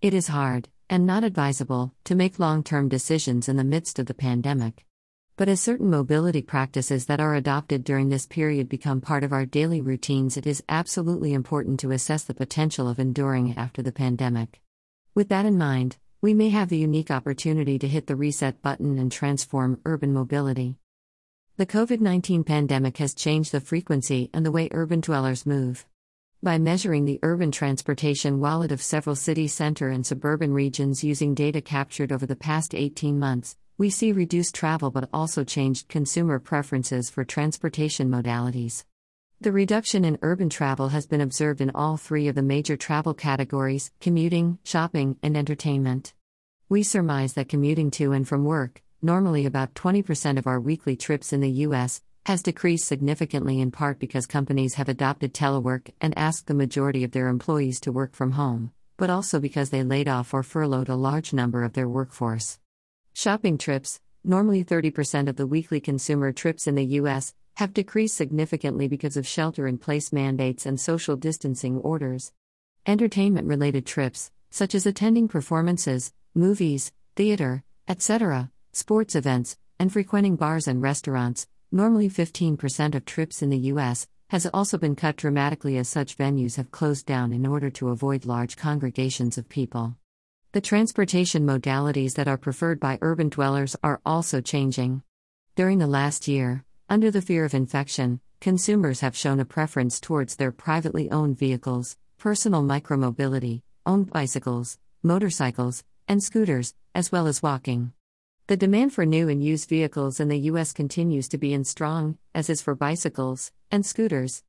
It is hard, and not advisable, to make long term decisions in the midst of the pandemic. But as certain mobility practices that are adopted during this period become part of our daily routines, it is absolutely important to assess the potential of enduring after the pandemic. With that in mind, we may have the unique opportunity to hit the reset button and transform urban mobility. The COVID 19 pandemic has changed the frequency and the way urban dwellers move. By measuring the urban transportation wallet of several city center and suburban regions using data captured over the past 18 months, we see reduced travel but also changed consumer preferences for transportation modalities. The reduction in urban travel has been observed in all three of the major travel categories commuting, shopping, and entertainment. We surmise that commuting to and from work, normally about 20% of our weekly trips in the U.S., has decreased significantly in part because companies have adopted telework and asked the majority of their employees to work from home, but also because they laid off or furloughed a large number of their workforce. Shopping trips, normally 30% of the weekly consumer trips in the U.S., have decreased significantly because of shelter in place mandates and social distancing orders. Entertainment related trips, such as attending performances, movies, theater, etc., sports events, and frequenting bars and restaurants, normally 15% of trips in the U.S., has also been cut dramatically as such venues have closed down in order to avoid large congregations of people. The transportation modalities that are preferred by urban dwellers are also changing. During the last year, under the fear of infection, consumers have shown a preference towards their privately owned vehicles, personal micromobility, owned bicycles, motorcycles, and scooters, as well as walking. The demand for new and used vehicles in the U.S. continues to be in strong, as is for bicycles and scooters.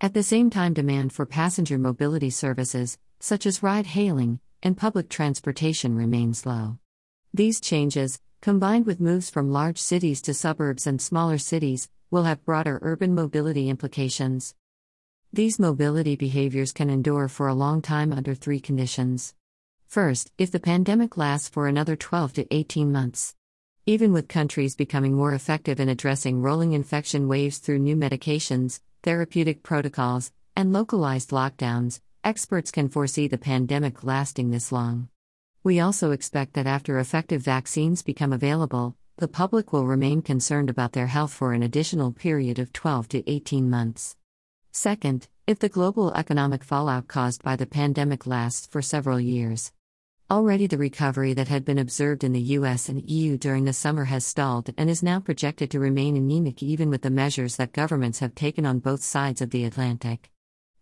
At the same time, demand for passenger mobility services, such as ride hailing, and public transportation remains low. These changes, combined with moves from large cities to suburbs and smaller cities, will have broader urban mobility implications. These mobility behaviors can endure for a long time under three conditions. First, if the pandemic lasts for another 12 to 18 months. Even with countries becoming more effective in addressing rolling infection waves through new medications, therapeutic protocols, and localized lockdowns, experts can foresee the pandemic lasting this long. We also expect that after effective vaccines become available, the public will remain concerned about their health for an additional period of 12 to 18 months. Second, if the global economic fallout caused by the pandemic lasts for several years. Already, the recovery that had been observed in the US and EU during the summer has stalled and is now projected to remain anemic even with the measures that governments have taken on both sides of the Atlantic.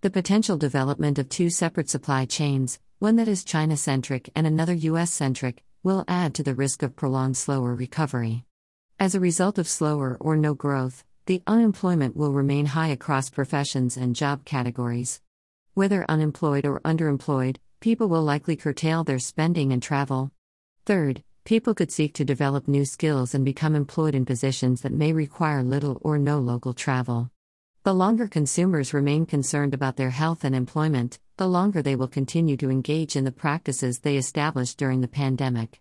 The potential development of two separate supply chains, one that is China centric and another US centric, will add to the risk of prolonged slower recovery. As a result of slower or no growth, the unemployment will remain high across professions and job categories. Whether unemployed or underemployed, people will likely curtail their spending and travel. Third, people could seek to develop new skills and become employed in positions that may require little or no local travel. The longer consumers remain concerned about their health and employment, the longer they will continue to engage in the practices they established during the pandemic.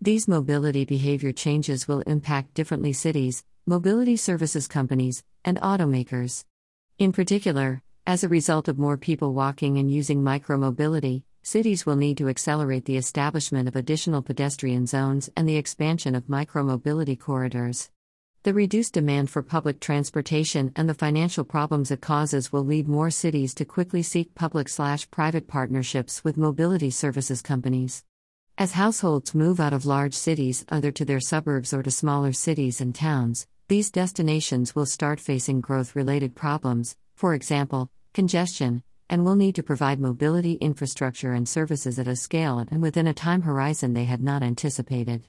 These mobility behavior changes will impact differently cities, mobility services companies, and automakers. In particular, as a result of more people walking and using micromobility, cities will need to accelerate the establishment of additional pedestrian zones and the expansion of micromobility corridors. The reduced demand for public transportation and the financial problems it causes will lead more cities to quickly seek public private partnerships with mobility services companies. As households move out of large cities, either to their suburbs or to smaller cities and towns, these destinations will start facing growth related problems, for example, congestion, and will need to provide mobility infrastructure and services at a scale and within a time horizon they had not anticipated.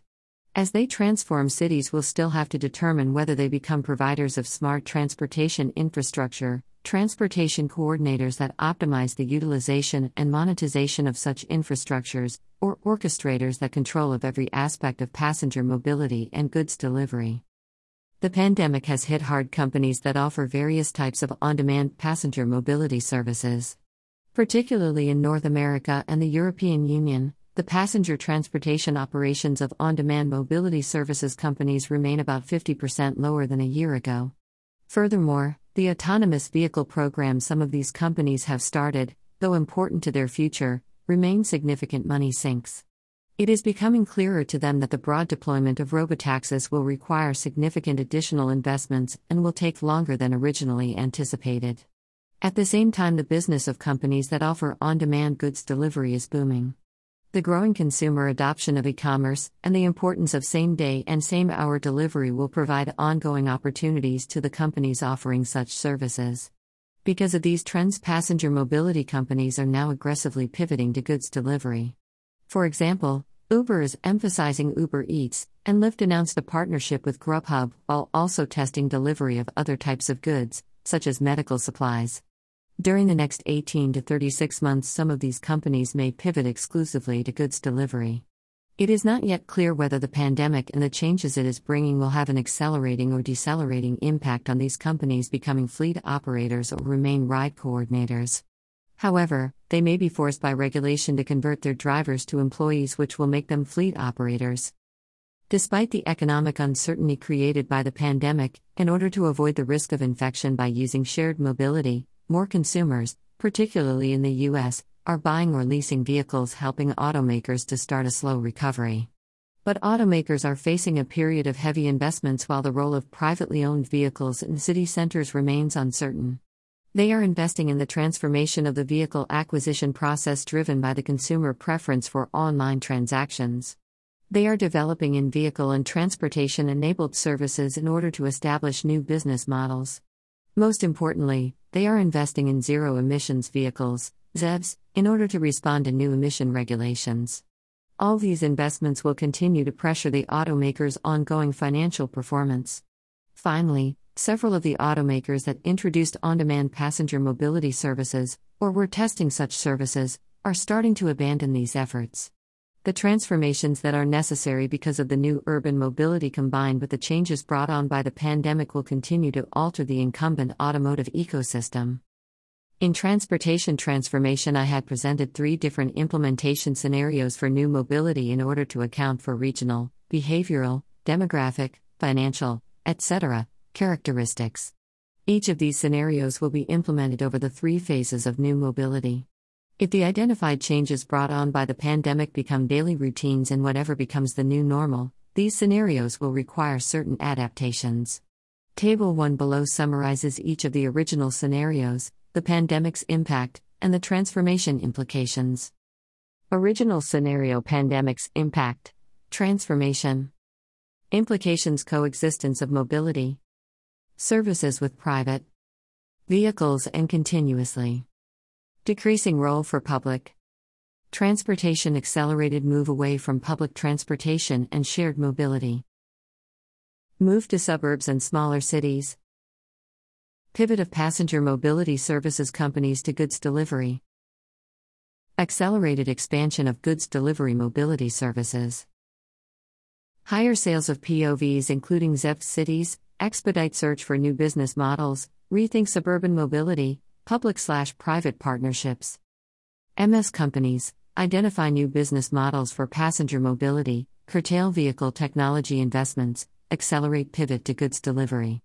As they transform, cities will still have to determine whether they become providers of smart transportation infrastructure, transportation coordinators that optimize the utilization and monetization of such infrastructures, or orchestrators that control of every aspect of passenger mobility and goods delivery. The pandemic has hit hard companies that offer various types of on demand passenger mobility services. Particularly in North America and the European Union, the passenger transportation operations of on demand mobility services companies remain about 50% lower than a year ago. Furthermore, the autonomous vehicle program some of these companies have started, though important to their future, remain significant money sinks. It is becoming clearer to them that the broad deployment of robotaxis will require significant additional investments and will take longer than originally anticipated. At the same time, the business of companies that offer on demand goods delivery is booming. The growing consumer adoption of e commerce and the importance of same day and same hour delivery will provide ongoing opportunities to the companies offering such services. Because of these trends, passenger mobility companies are now aggressively pivoting to goods delivery. For example, Uber is emphasizing Uber Eats, and Lyft announced a partnership with Grubhub while also testing delivery of other types of goods, such as medical supplies. During the next 18 to 36 months, some of these companies may pivot exclusively to goods delivery. It is not yet clear whether the pandemic and the changes it is bringing will have an accelerating or decelerating impact on these companies becoming fleet operators or remain ride coordinators. However, they may be forced by regulation to convert their drivers to employees, which will make them fleet operators. Despite the economic uncertainty created by the pandemic, in order to avoid the risk of infection by using shared mobility, more consumers, particularly in the US, are buying or leasing vehicles, helping automakers to start a slow recovery. But automakers are facing a period of heavy investments while the role of privately owned vehicles in city centers remains uncertain. They are investing in the transformation of the vehicle acquisition process driven by the consumer preference for online transactions. They are developing in vehicle and transportation enabled services in order to establish new business models. Most importantly, they are investing in zero emissions vehicles, ZEVs, in order to respond to new emission regulations. All these investments will continue to pressure the automakers' ongoing financial performance. Finally, several of the automakers that introduced on demand passenger mobility services, or were testing such services, are starting to abandon these efforts. The transformations that are necessary because of the new urban mobility combined with the changes brought on by the pandemic will continue to alter the incumbent automotive ecosystem. In transportation transformation, I had presented three different implementation scenarios for new mobility in order to account for regional, behavioral, demographic, financial, etc Characteristics Each of these scenarios will be implemented over the three phases of new mobility. If the identified changes brought on by the pandemic become daily routines and whatever becomes the new normal, these scenarios will require certain adaptations. Table 1 below summarizes each of the original scenarios, the pandemic's impact, and the transformation implications. Original scenario Pandemic's impact, transformation, implications coexistence of mobility. Services with private vehicles and continuously. Decreasing role for public transportation accelerated move away from public transportation and shared mobility. Move to suburbs and smaller cities. Pivot of passenger mobility services companies to goods delivery. Accelerated expansion of goods delivery mobility services. Higher sales of POVs, including ZEV cities, expedite search for new business models, rethink suburban mobility, public slash private partnerships. MS companies identify new business models for passenger mobility, curtail vehicle technology investments, accelerate pivot to goods delivery.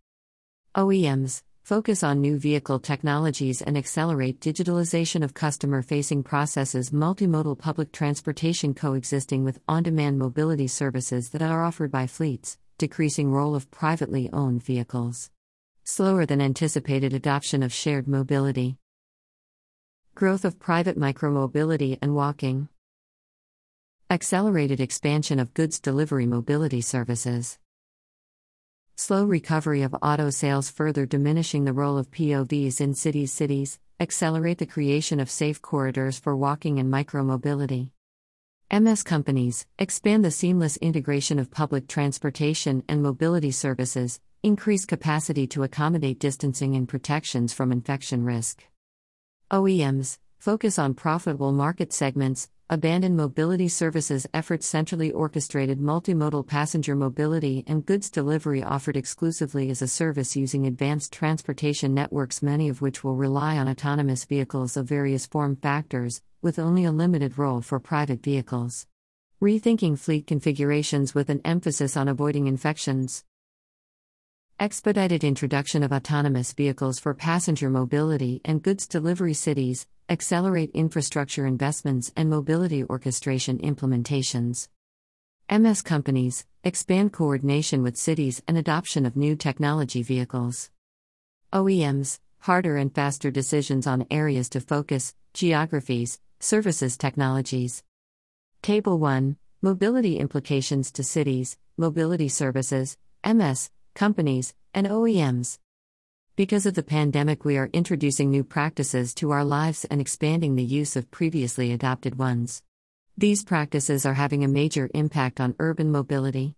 OEMs focus on new vehicle technologies and accelerate digitalization of customer facing processes, multimodal public transportation coexisting with on demand mobility services that are offered by fleets decreasing role of privately owned vehicles. Slower than anticipated adoption of shared mobility. Growth of private micromobility and walking. Accelerated expansion of goods delivery mobility services. Slow recovery of auto sales further diminishing the role of POVs in cities cities, accelerate the creation of safe corridors for walking and micromobility. MS companies expand the seamless integration of public transportation and mobility services, increase capacity to accommodate distancing and protections from infection risk. OEMs focus on profitable market segments, abandon mobility services efforts centrally orchestrated multimodal passenger mobility and goods delivery offered exclusively as a service using advanced transportation networks many of which will rely on autonomous vehicles of various form factors with only a limited role for private vehicles. Rethinking fleet configurations with an emphasis on avoiding infections. Expedited introduction of autonomous vehicles for passenger mobility and goods delivery cities, accelerate infrastructure investments and mobility orchestration implementations. MS companies expand coordination with cities and adoption of new technology vehicles. OEMs harder and faster decisions on areas to focus, geographies, services, technologies. Table 1 Mobility implications to cities, mobility services, MS, companies, and OEMs. Because of the pandemic, we are introducing new practices to our lives and expanding the use of previously adopted ones. These practices are having a major impact on urban mobility.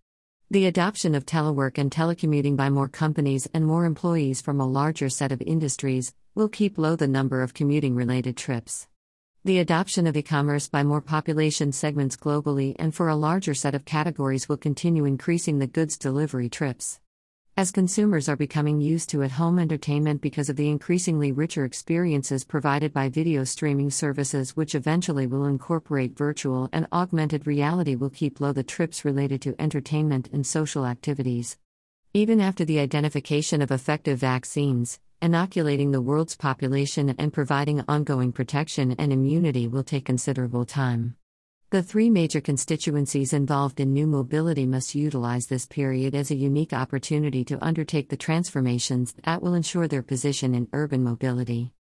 The adoption of telework and telecommuting by more companies and more employees from a larger set of industries will keep low the number of commuting related trips. The adoption of e commerce by more population segments globally and for a larger set of categories will continue increasing the goods delivery trips. As consumers are becoming used to at home entertainment because of the increasingly richer experiences provided by video streaming services, which eventually will incorporate virtual and augmented reality, will keep low the trips related to entertainment and social activities. Even after the identification of effective vaccines, inoculating the world's population and providing ongoing protection and immunity will take considerable time. The three major constituencies involved in new mobility must utilize this period as a unique opportunity to undertake the transformations that will ensure their position in urban mobility.